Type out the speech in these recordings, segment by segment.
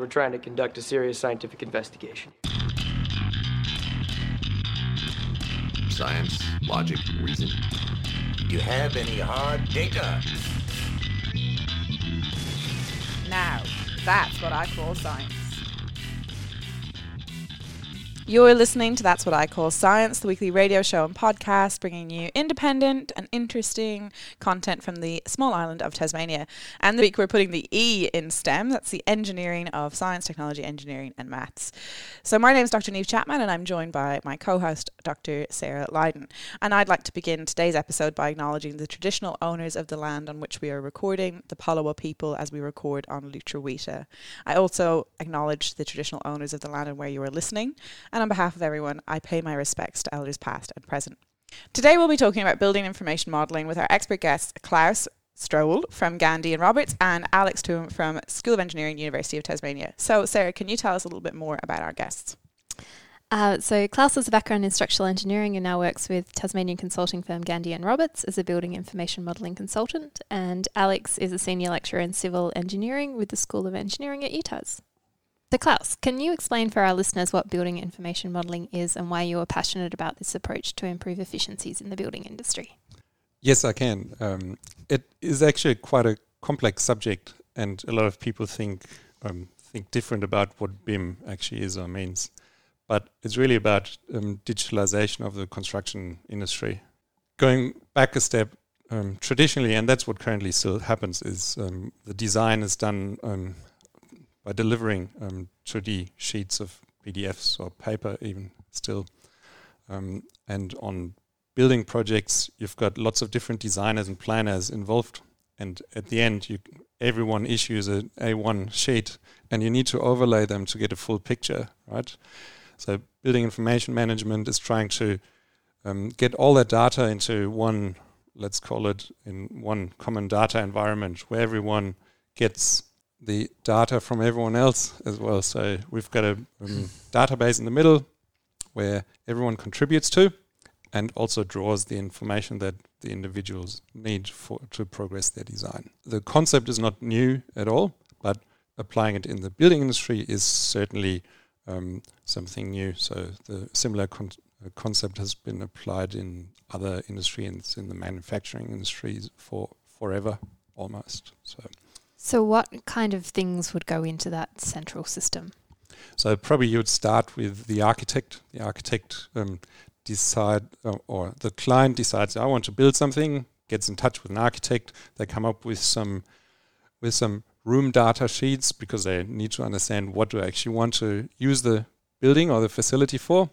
We're trying to conduct a serious scientific investigation. Science, logic, reason. Do you have any hard data? Now, that's what I call science. You're listening to That's What I Call Science, the weekly radio show and podcast bringing you independent and interesting content from the small island of Tasmania. And the week we're putting the E in STEM, that's the engineering of science, technology, engineering, and maths. So my name is Dr. Neve Chapman, and I'm joined by my co host, Dr. Sarah Lydon. And I'd like to begin today's episode by acknowledging the traditional owners of the land on which we are recording, the Palawa people, as we record on Lutruwita. I also acknowledge the traditional owners of the land and where you are listening. And on behalf of everyone, I pay my respects to elders past and present. Today we'll be talking about building information modelling with our expert guests Klaus Strohl from Gandy and Roberts and Alex Taoum from School of Engineering, University of Tasmania. So, Sarah, can you tell us a little bit more about our guests? Uh, so Klaus has a background in structural engineering and now works with Tasmanian consulting firm Gandy and Roberts as a building information modelling consultant. And Alex is a senior lecturer in civil engineering with the School of Engineering at UTAS. So, Klaus, can you explain for our listeners what building information modelling is and why you are passionate about this approach to improve efficiencies in the building industry? Yes, I can. Um, it is actually quite a complex subject, and a lot of people think um, think different about what BIM actually is or means. But it's really about um, digitalization of the construction industry. Going back a step, um, traditionally, and that's what currently still happens, is um, the design is done um, by delivering um, 2D sheets of PDFs or paper, even still. Um, and on building projects, you've got lots of different designers and planners involved. And at the end, you, everyone issues a A1 sheet, and you need to overlay them to get a full picture, right? So, building information management is trying to um, get all that data into one, let's call it, in one common data environment where everyone gets the data from everyone else as well. So we've got a um, database in the middle where everyone contributes to and also draws the information that the individuals need for to progress their design. The concept is not new at all, but applying it in the building industry is certainly um, something new. So the similar con- uh, concept has been applied in other industries, in the manufacturing industries for forever almost. So. So, what kind of things would go into that central system? So, probably you would start with the architect. The architect um, decide, uh, or the client decides, I want to build something. Gets in touch with an architect. They come up with some with some room data sheets because they need to understand what do I actually want to use the building or the facility for.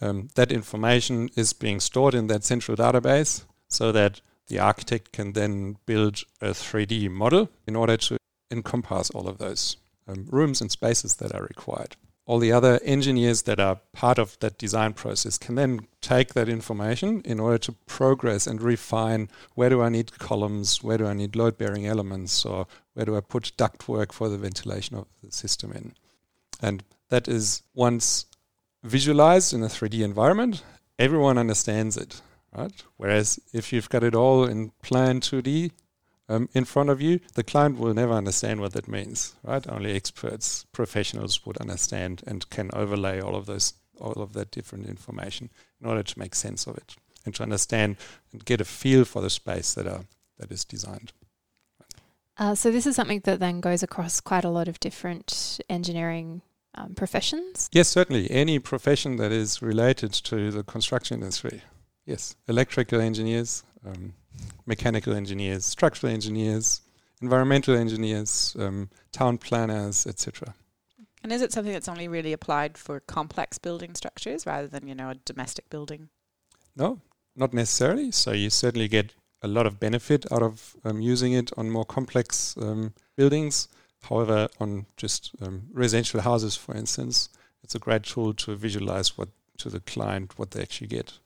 Um, that information is being stored in that central database so that the architect can then build a 3D model in order to encompass all of those um, rooms and spaces that are required. All the other engineers that are part of that design process can then take that information in order to progress and refine where do I need columns, where do I need load bearing elements, or where do I put ductwork for the ventilation of the system in. And that is once visualized in a 3D environment, everyone understands it right? Whereas if you've got it all in plan 2D um, in front of you, the client will never understand what that means, right? Only experts, professionals would understand and can overlay all of those, all of that different information in order to make sense of it and to understand and get a feel for the space that are that is designed. Uh, so this is something that then goes across quite a lot of different engineering um, professions. Yes, certainly. Any profession that is related to the construction industry. Yes, electrical engineers, um, mechanical engineers, structural engineers, environmental engineers, um, town planners, etc. And is it something that's only really applied for complex building structures rather than, you know, a domestic building? No, not necessarily. So you certainly get a lot of benefit out of um, using it on more complex um, buildings. However, on just um, residential houses, for instance, it's a great tool to visualize what to the client what they actually get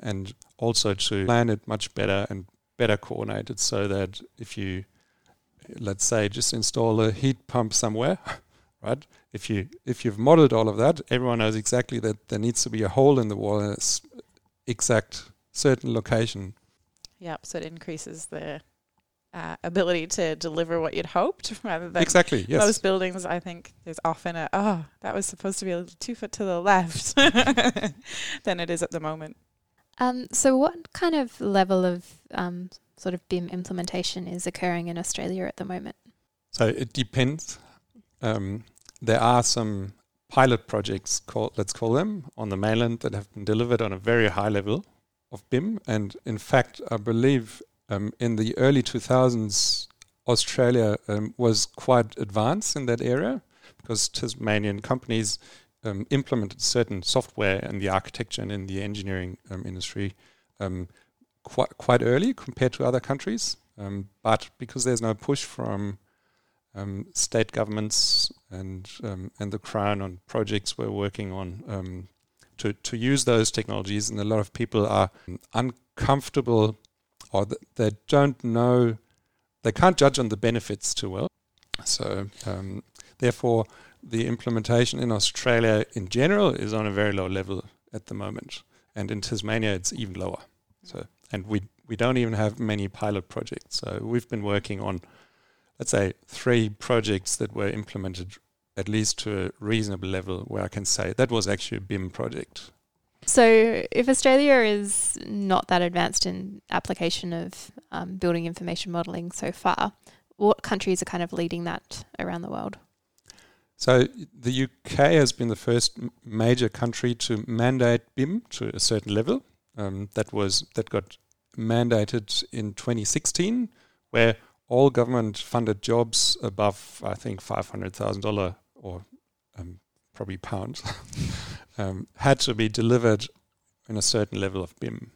and also to plan it much better and better coordinated so that if you let's say just install a heat pump somewhere right if you if you've modeled all of that everyone knows exactly that there needs to be a hole in the wall in a exact certain location yeah so it increases the uh, ability to deliver what you'd hoped rather than exactly. Yes. most buildings. I think there's often a oh that was supposed to be a little two foot to the left than it is at the moment. Um, so, what kind of level of um, sort of BIM implementation is occurring in Australia at the moment? So it depends. Um, there are some pilot projects, called, let's call them, on the mainland that have been delivered on a very high level of BIM. And in fact, I believe um, in the early 2000s, Australia um, was quite advanced in that area because Tasmanian companies um, implemented certain software in the architecture and in the engineering um, industry um, quite quite early compared to other countries. Um, but because there's no push from um, state governments and and the crown on projects we're working on to to use those technologies, and a lot of people are uncomfortable or th- they don't know they can't judge on the benefits too well. So um, therefore, the implementation in Australia in general is on a very low level at the moment, and in Tasmania it's even lower. So and we we don't even have many pilot projects. So we've been working on let's say, three projects that were implemented at least to a reasonable level where I can say that was actually a BIM project. So, if Australia is not that advanced in application of um, building information modelling so far, what countries are kind of leading that around the world? So, the UK has been the first major country to mandate BIM to a certain level. Um, that was that got mandated in 2016, where all government funded jobs above, I think, $500,000 or um, probably pounds um, had to be delivered in a certain level of BIM.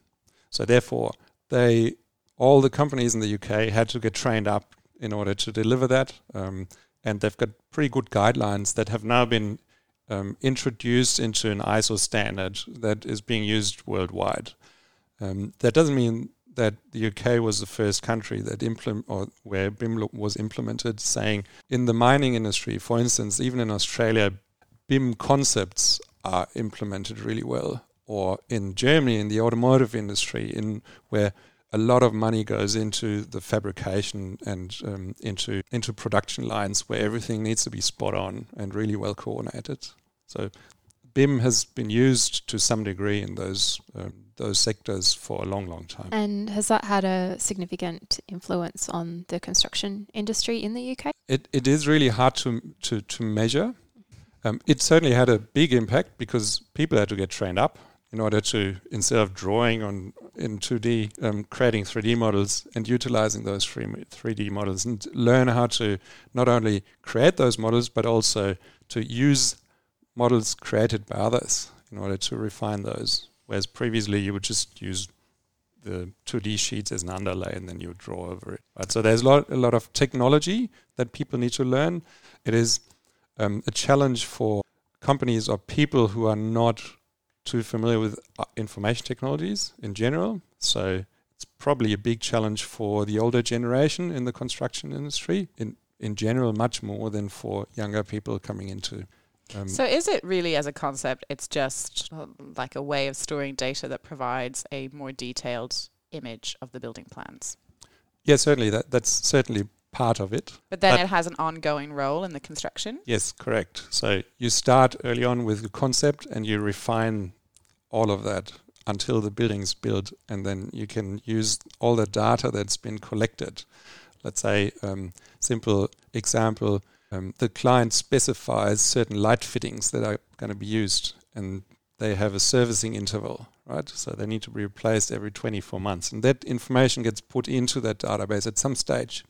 So therefore, they all the companies in the UK had to get trained up in order to deliver that, um, and they've got pretty good guidelines that have now been um, introduced into an ISO standard that is being used worldwide. Um, that doesn't mean that the UK was the first country that implement or where BIM was implemented, saying in the mining industry, for instance, even in Australia, BIM concepts are implemented really well. Or in Germany, in the automotive industry, in where a lot of money goes into the fabrication and um, into into production lines, where everything needs to be spot on and really well coordinated. So BIM has been used to some degree in those um, those sectors for a long, long time. And has that had a significant influence on the construction industry in the UK? It, it is really hard to, to, to measure. Um, it certainly had a big impact because people had to get trained up in order to, instead of drawing on in 2D, um, creating 3D models and utilizing those 3D models and learn how to not only create those models, but also to use models created by others in order to refine those. Whereas previously you would just use the 2D sheets as an underlay and then you would draw over it. Right? So there's a lot, a lot of technology that people need to learn. It is um, a challenge for companies or people who are not too familiar with uh, information technologies in general. So it's probably a big challenge for the older generation in the construction industry in, in general, much more than for younger people coming into um, so, is it really, as a concept, it's just like a way of storing data that provides a more detailed image of the building plans? Yeah, certainly. That that's certainly part of it. But then but it has an ongoing role in the construction. Yes, correct. So you start early on with the concept, and you refine all of that until the building's built, and then you can use all the data that's been collected. Let's say, um, simple example um, the client specifies certain light fittings that are going to be used and they have a servicing interval, right? So they need to be replaced every 24 months. And that information gets put into that database at some stage,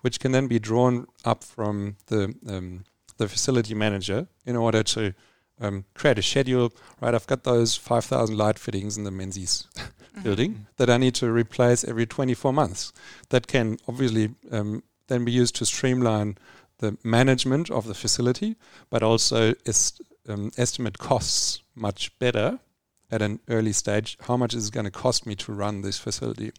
which can then be drawn up from the, um, the facility manager in order to um, create a schedule. Right, I've got those 5,000 light fittings in the Menzies mm-hmm. building that I need to replace every 24 months. That can obviously um, then be used to streamline the management of the facility, but also est- um, estimate costs much better at an early stage. How much is it going to cost me to run this facility?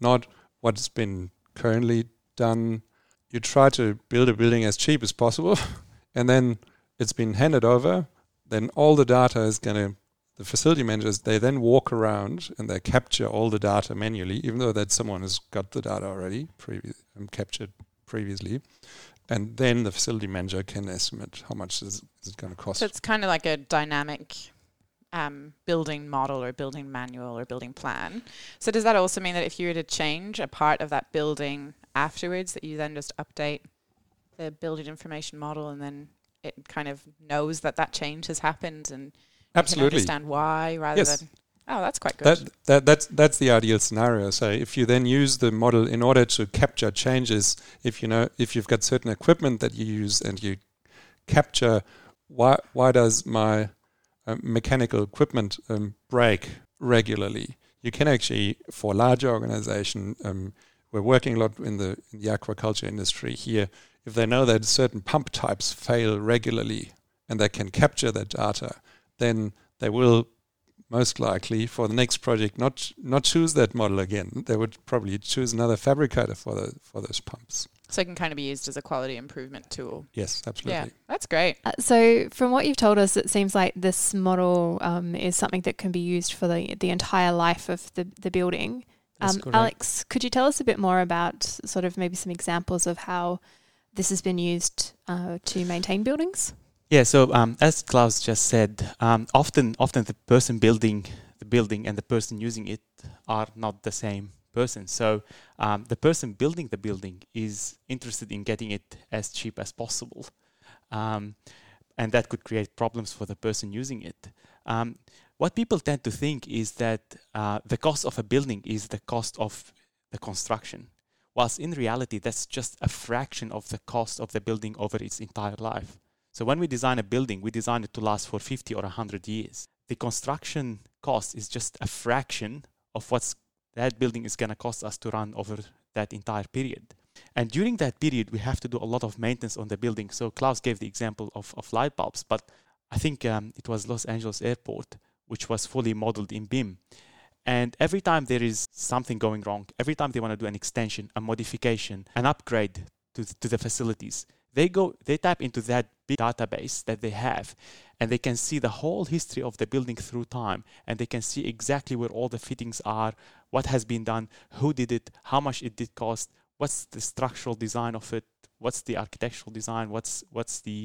Not what's been currently done. You try to build a building as cheap as possible, and then it's been handed over. Then all the data is going to the facility managers they then walk around and they capture all the data manually, even though that someone has got the data already previ- um, captured previously, and then the facility manager can estimate how much is, is it going to cost. So it's kind of like a dynamic um, building model or building manual or building plan. So does that also mean that if you were to change a part of that building afterwards, that you then just update the building information model and then it kind of knows that that change has happened and Absolutely. understand why rather Yes. than oh that's quite good. That, that that's that's the ideal scenario. So if you then use the model in order to capture changes, if you know if you've got certain equipment that you use and you capture why why does my um, mechanical equipment um, break regularly, you can actually for a larger organization. Um, we're working a lot in the in the aquaculture industry here. If they know that certain pump types fail regularly and they can capture that data, then they will most likely for the next project not not choose that model again. They would probably choose another fabricator for the for those pumps. so it can kind of be used as a quality improvement tool. Yes, absolutely. Yeah, that's great. Uh, so, from what you've told us, it seems like this model um, is something that can be used for the the entire life of the the building. Um. Alex, could you tell us a bit more about sort of maybe some examples of how this has been used uh, to maintain buildings? Yeah, so um, as Klaus just said, um, often often the person building the building and the person using it are not the same person. So um, the person building the building is interested in getting it as cheap as possible, um, and that could create problems for the person using it. Um, what people tend to think is that uh, the cost of a building is the cost of the construction, whilst in reality that's just a fraction of the cost of the building over its entire life. So when we design a building, we design it to last for 50 or 100 years. The construction cost is just a fraction of what that building is going to cost us to run over that entire period. And during that period, we have to do a lot of maintenance on the building. So Klaus gave the example of, of light bulbs, but I think um, it was Los Angeles Airport, which was fully modeled in BIM. And every time there is something going wrong, every time they want to do an extension, a modification, an upgrade to, to the facilities, they go they tap into that big database that they have and they can see the whole history of the building through time and they can see exactly where all the fittings are what has been done who did it how much it did cost what's the structural design of it what's the architectural design what's what's the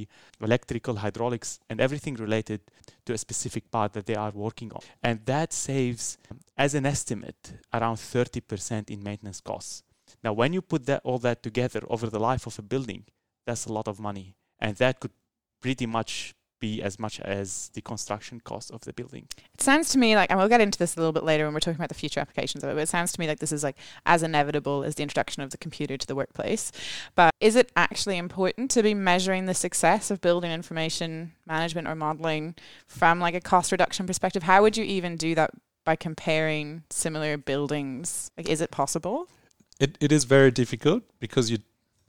electrical hydraulics and everything related to a specific part that they are working on. And that saves as an estimate around 30% in maintenance costs. Now when you put that all that together over the life of a building that's a lot of money. And that could pretty much be as much as the construction cost of the building It sounds to me like, and we'll get into this a little bit later when we're talking about the future applications of it, but it sounds to me like this is like as inevitable as the introduction of the computer to the workplace. But is it actually important to be measuring the success of building information management or modeling from like a cost reduction perspective? How would you even do that by comparing similar buildings? Like, is it possible? It it is very difficult because you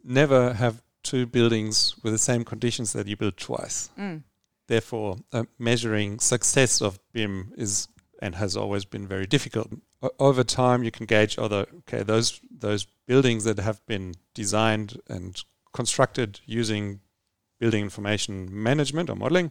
never have two buildings with the same conditions that you build twice. Mm. Therefore, uh, measuring success of BIM is and has always been very difficult. O- over time, you can gauge other okay those those buildings that have been designed and constructed using building information management or modeling,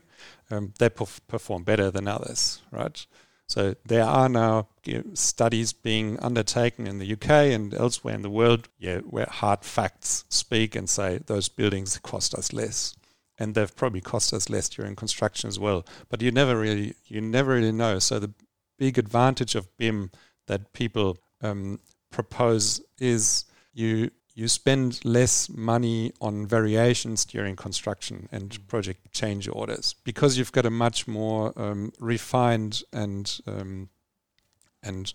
um, they perf- perform better than others, right? So there are now studies being undertaken in the UK and elsewhere in the world, yeah, where hard facts speak and say those buildings cost us less, and they've probably cost us less during construction as well. But you never really, you never really know. So the big advantage of BIM that people um, propose is you you spend less money on variations during construction and project change orders because you've got a much more um, refined and um, and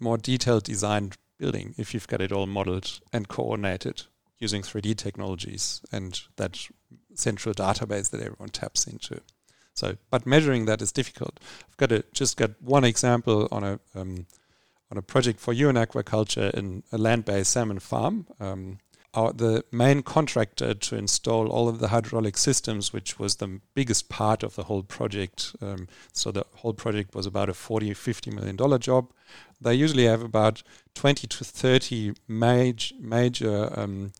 more detailed designed building if you've got it all modeled and coordinated using 3D technologies and that central database that everyone taps into. So, but measuring that is difficult. I've got a, just got one example on a um, on a project for you in aquaculture in a land-based salmon farm. Um, our, the main contractor to install all of the hydraulic systems, which was the biggest part of the whole project. Um, so the whole project was about a 40, 50 million dollar job. They usually have about 20 to 30 major, major um,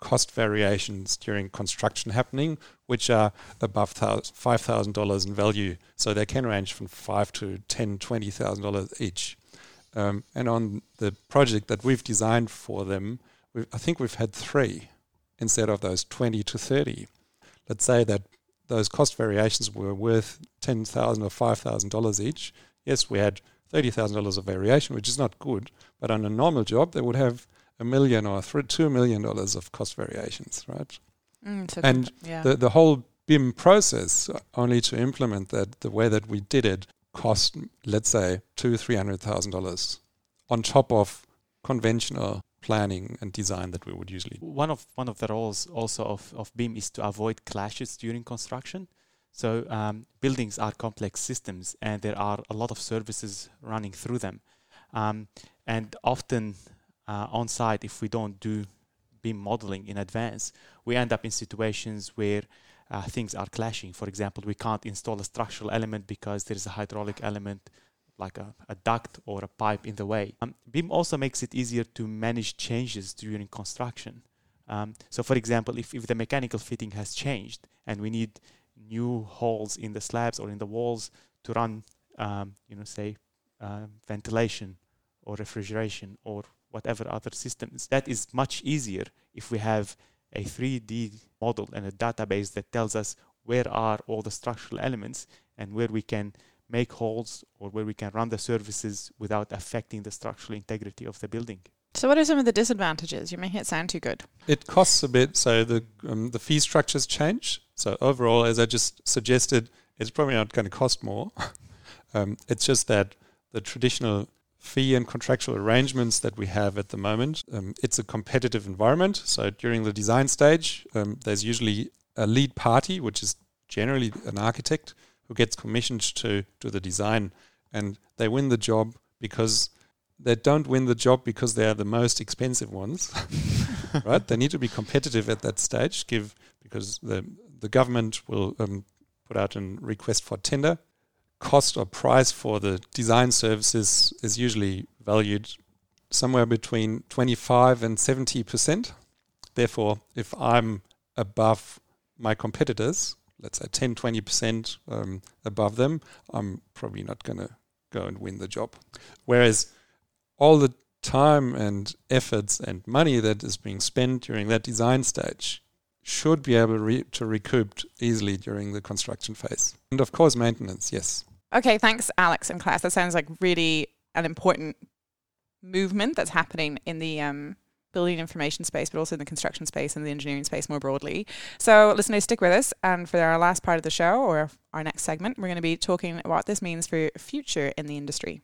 cost variations during construction happening, which are above five thousand dollars in value. So they can range from five to ten, twenty thousand dollars each. Um, and on the project that we've designed for them, I think we've had three instead of those twenty to thirty. Let's say that those cost variations were worth ten thousand or five thousand dollars each. Yes, we had thirty thousand dollars of variation, which is not good. But on a normal job, they would have a million or three, two million dollars of cost variations, right? Mm, so and yeah. the the whole BIM process, only to implement that the way that we did it, cost let's say two three hundred thousand dollars on top of conventional planning and design that we would usually do. One of one of the roles also of, of BIM is to avoid clashes during construction. So um, buildings are complex systems, and there are a lot of services running through them. Um, and often uh, on site, if we don't do BIM modeling in advance, we end up in situations where uh, things are clashing. For example, we can't install a structural element because there is a hydraulic element like a, a duct or a pipe in the way. Um, BIM also makes it easier to manage changes during construction. Um, so, for example, if, if the mechanical fitting has changed and we need new holes in the slabs or in the walls to run, um, you know, say, uh, ventilation or refrigeration or whatever other systems, that is much easier if we have a 3D model and a database that tells us where are all the structural elements and where we can make holes or where we can run the services without affecting the structural integrity of the building. So, what are some of the disadvantages? You're making it sound too good. It costs a bit, so the um, the fee structures change. So overall, as I just suggested, it's probably not going to cost more. um, it's just that the traditional fee and contractual arrangements that we have at the moment, um, it's a competitive environment. So during the design stage, um, there's usually a lead party, which is generally an architect who gets commissioned to do the design, and they win the job because they don't win the job because they are the most expensive ones, right? They need to be competitive at that stage, give because the the government will um, put out a request for tender. Cost or price for the design services is usually valued somewhere between 25 and 70 percent. Therefore, if I'm above my competitors, let's say 10, 20% um, above them, I'm probably not going to go and win the job. Whereas all the time and efforts and money that is being spent during that design stage should be able re- to recoup easily during the construction phase. And of course, maintenance, yes. Okay, thanks, Alex and Klaus. That sounds like really an important movement that's happening in the um, building information space, but also in the construction space and the engineering space more broadly. So, listeners, stick with us. And for our last part of the show, or our next segment, we're going to be talking about what this means for future in the industry.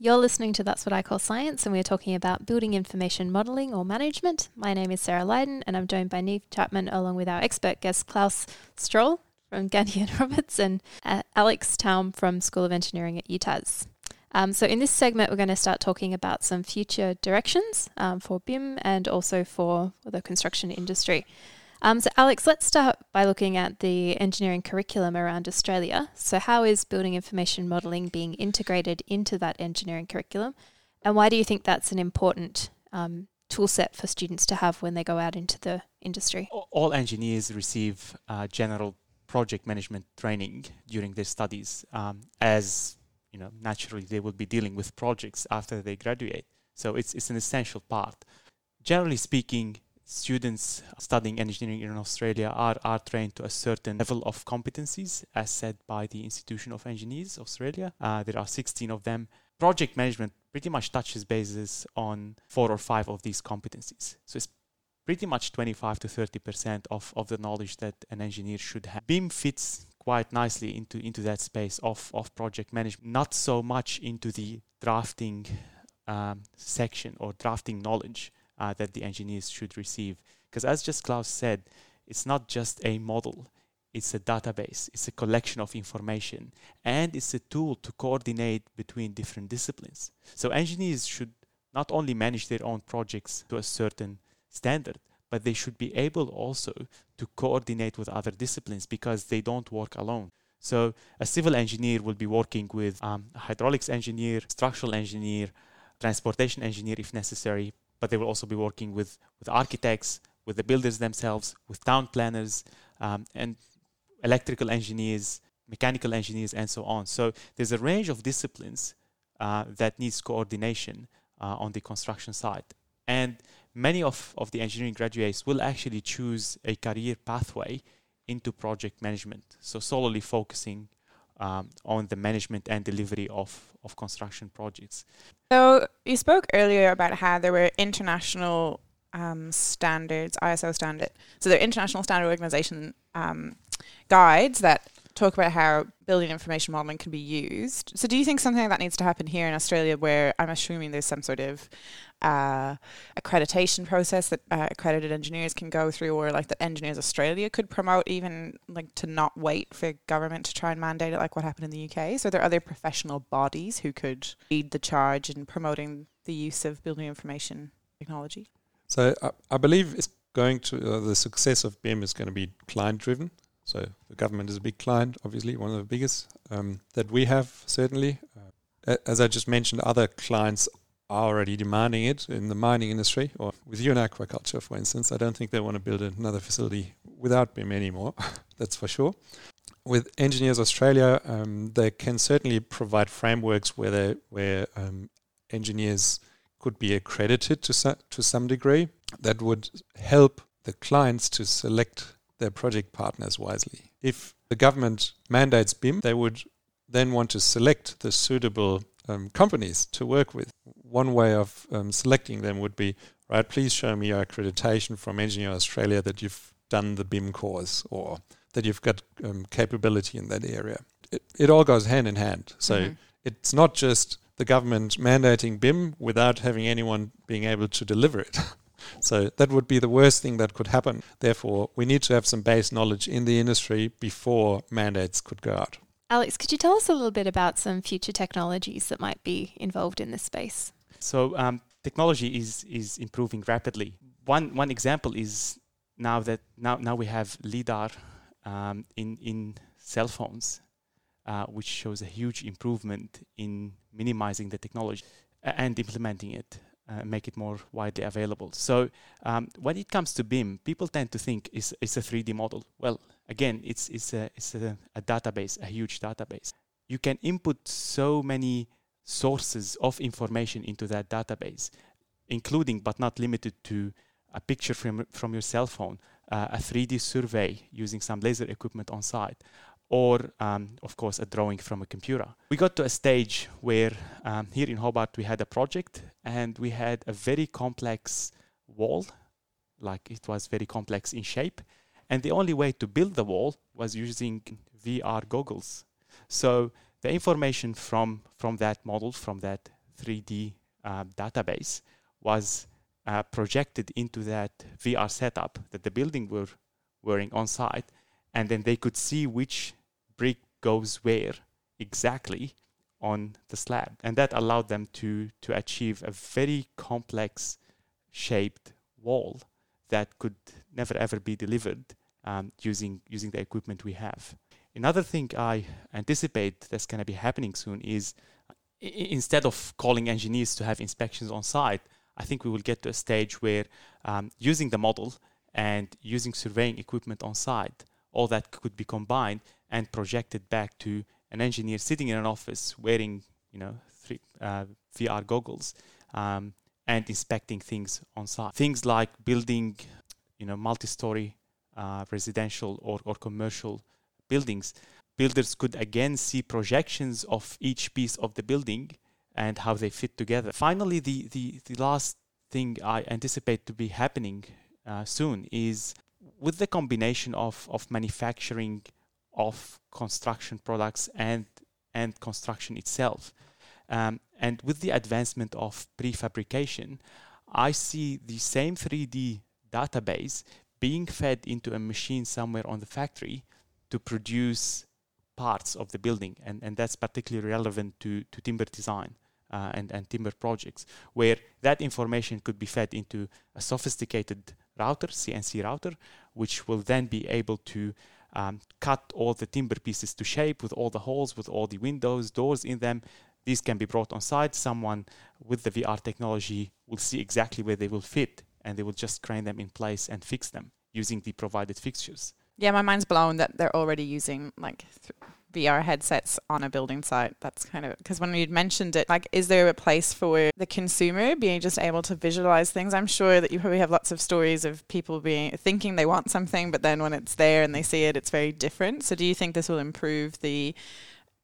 You're listening to That's What I Call Science, and we're talking about building information modelling or management. My name is Sarah Lydon, and I'm joined by Neve Chapman along with our expert guest Klaus Stroll from Gandy and Roberts and uh, Alex Taoum from School of Engineering at UTAS. Um, so, in this segment, we're going to start talking about some future directions um, for BIM and also for the construction industry. Um, so, Alex, let's start by looking at the engineering curriculum around Australia. So, how is building information modelling being integrated into that engineering curriculum? And why do you think that's an important um, tool set for students to have when they go out into the industry? All engineers receive uh, general project management training during their studies, um, as you know, naturally they will be dealing with projects after they graduate. So it's it's an essential part. Generally speaking, students studying engineering in Australia are, are trained to a certain level of competencies, as said by the Institution of Engineers Australia. Uh, there are 16 of them. Project management pretty much touches bases on four or five of these competencies. So it's pretty much 25 to 30 percent of, of the knowledge that an engineer should have. BIM fits quite nicely into, into that space of, of project management, not so much into the drafting um, section or drafting knowledge uh, that the engineers should receive. Because as just Klaus said, it's not just a model, it's a database, it's a collection of information, and it's a tool to coordinate between different disciplines. So engineers should not only manage their own projects to a certain standard, but they should be able also to coordinate with other disciplines because they don't work alone. So a civil engineer will be working with um, a hydraulics engineer, structural engineer, transportation engineer if necessary, but they will also be working with, with architects, with the builders themselves, with town planners, um, and electrical engineers, mechanical engineers, and so on. So there's a range of disciplines uh, that needs coordination uh, on the construction side. And many of, of the engineering graduates will actually choose a career pathway into project management. So solely focusing um, on the management and delivery of, of construction projects. So you spoke earlier about how there were international um, standards, ISO standard. So there are international standard organization um, guides that talk about how building information modeling can be used. So, do you think something like that needs to happen here in Australia, where I'm assuming there's some sort of uh, accreditation process that uh, accredited engineers can go through, or like that Engineers Australia could promote, even like to not wait for government to try and mandate it, like what happened in the UK? So, are there other professional bodies who could lead the charge in promoting the use of building information technology? So, I, I believe it's going to uh, the success of BIM is going to be client driven. So the government is a big client, obviously one of the biggest um, that we have certainly. Uh, as I just mentioned, other clients are already demanding it in the mining industry or with you in aquaculture, for instance. I don't think they want to build another facility without BIM anymore. That's for sure. With Engineers Australia, um, they can certainly provide frameworks where they, where um, engineers could be accredited to to some degree. That would help the clients to select their project partners wisely. If the government mandates BIM, they would then want to select the suitable um, companies to work with. One way of um, selecting them would be, right, please show me your accreditation from Engineer Australia that you've done the BIM course or that you've got um, capability in that area. It, it all goes hand in hand. So mm-hmm. it's not just the government mandating BIM without having anyone being able to deliver it. So that would be the worst thing that could happen. Therefore, we need to have some base knowledge in the industry before mandates could go out. Alex, could you tell us a little bit about some future technologies that might be involved in this space? So um, technology is is improving rapidly. One one example is now that now now we have lidar um, in in cell phones, uh, which shows a huge improvement in minimizing the technology and implementing it uh, make it more widely available. So um, when it comes to BIM, people tend to think it's, it's a 3D model. Well, again, it's, it's, a, it's a, a database, a huge database. You can input so many sources of information into that database, including but not limited to a picture from, from your cell phone, uh, a 3D survey using some laser equipment on site, or um, of course a drawing from a computer. We got to a stage where um, here in Hobart we had a project and we had a very complex wall, like it was very complex in shape, and the only way to build the wall was using VR goggles. So the information from from that model, from that 3D uh, database, was uh, projected into that VR setup that the building were wearing on site, and then they could see which brick goes where exactly on the slab. And that allowed them to, to achieve a very complex shaped wall that could never ever be delivered um, using, using the equipment we have. Another thing I anticipate that's going to be happening soon is I- instead of calling engineers to have inspections on site, I think we will get to a stage where um, using the model and using surveying equipment on site, all that could be combined and projected back to an engineer sitting in an office wearing, you know, three, uh, VR goggles um, and inspecting things on site. Things like building, you know, multi-story uh, residential or, or commercial buildings. Builders could again see projections of each piece of the building and how they fit together. Finally, the, the, the last thing I anticipate to be happening uh, soon is with the combination of, of manufacturing of construction products and and construction itself. Um, and with the advancement of prefabrication, I see the same 3D database being fed into a machine somewhere on the factory to produce parts of the building. And, and that's particularly relevant to, to timber design uh, and, and timber projects, where that information could be fed into a sophisticated router, CNC router, which will then be able to um, cut all the timber pieces to shape with all the holes, with all the windows, doors in them. These can be brought on site. Someone with the VR technology will see exactly where they will fit and they will just crane them in place and fix them using the provided fixtures. Yeah, my mind's blown that they're already using like th- VR headsets on a building site. That's kind of because when you'd mentioned it, like, is there a place for the consumer being just able to visualize things? I'm sure that you probably have lots of stories of people being thinking they want something, but then when it's there and they see it, it's very different. So, do you think this will improve the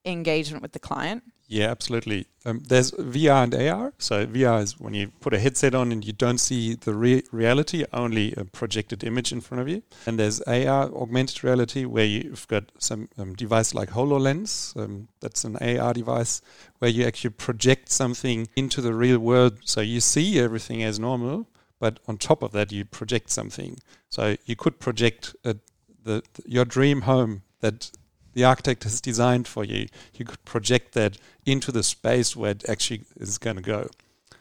engagement with the client? Yeah, absolutely. Um, there's VR and AR. So VR is when you put a headset on and you don't see the re- reality, only a projected image in front of you. And there's AR, augmented reality, where you've got some um, device like HoloLens. Um, that's an AR device where you actually project something into the real world. So you see everything as normal, but on top of that, you project something. So you could project a, the, the your dream home that the architect has designed for you, you could project that into the space where it actually is going to go.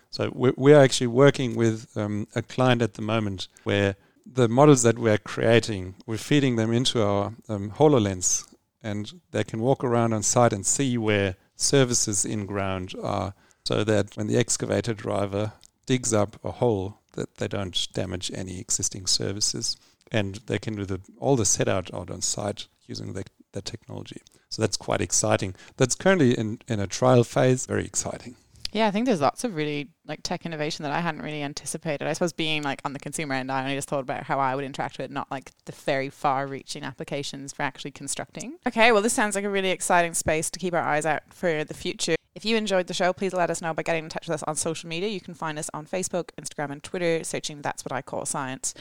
So we're, actually working with um, a client at the moment where the models that we're creating, we're feeding them into our um, HoloLens and they can walk around on site and see where services in ground are so that when the excavator driver digs up a hole that they don't damage any existing services and they can do the, all the set out out on site using the that technology. So that's quite exciting. That's currently in, in a trial phase, very exciting. Yeah, I think there's lots of really like tech innovation that I hadn't really anticipated. I suppose being like on the consumer end, I only just thought about how I would interact with it, not like the very far reaching applications for actually constructing. Okay, well, this sounds like a really exciting space to keep our eyes out for the future. If you enjoyed the show, please let us know by getting in touch with us on social media. You can find us on Facebook, Instagram, and Twitter, searching That's What I Call Science.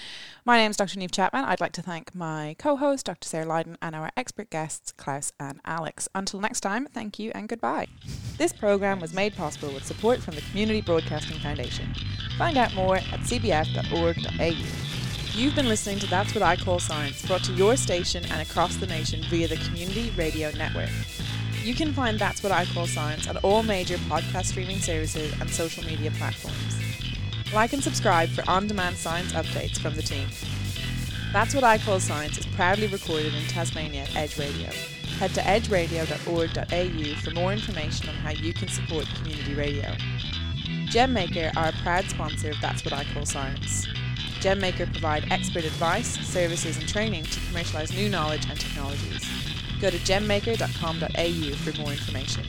My name is Dr. Neve Chapman. I'd like to thank my co host, Dr. Sarah Lydon, and our expert guests, Klaus and Alex. Until next time, thank you and goodbye. This program was made possible with support from the Community Broadcasting Foundation. Find out more at cbf.org.au. You've been listening to That's What I Call Science, brought to your station and across the nation via the Community Radio Network. You can find That's What I Call Science on all major podcast streaming services and social media platforms. Like and subscribe for on demand science updates from the team. That's What I Call Science is proudly recorded in Tasmania at Edge Radio. Head to edgeradio.org.au for more information on how you can support community radio. GemMaker are a proud sponsor of That's What I Call Science. GemMaker provide expert advice, services, and training to commercialise new knowledge and technologies. Go to gemmaker.com.au for more information.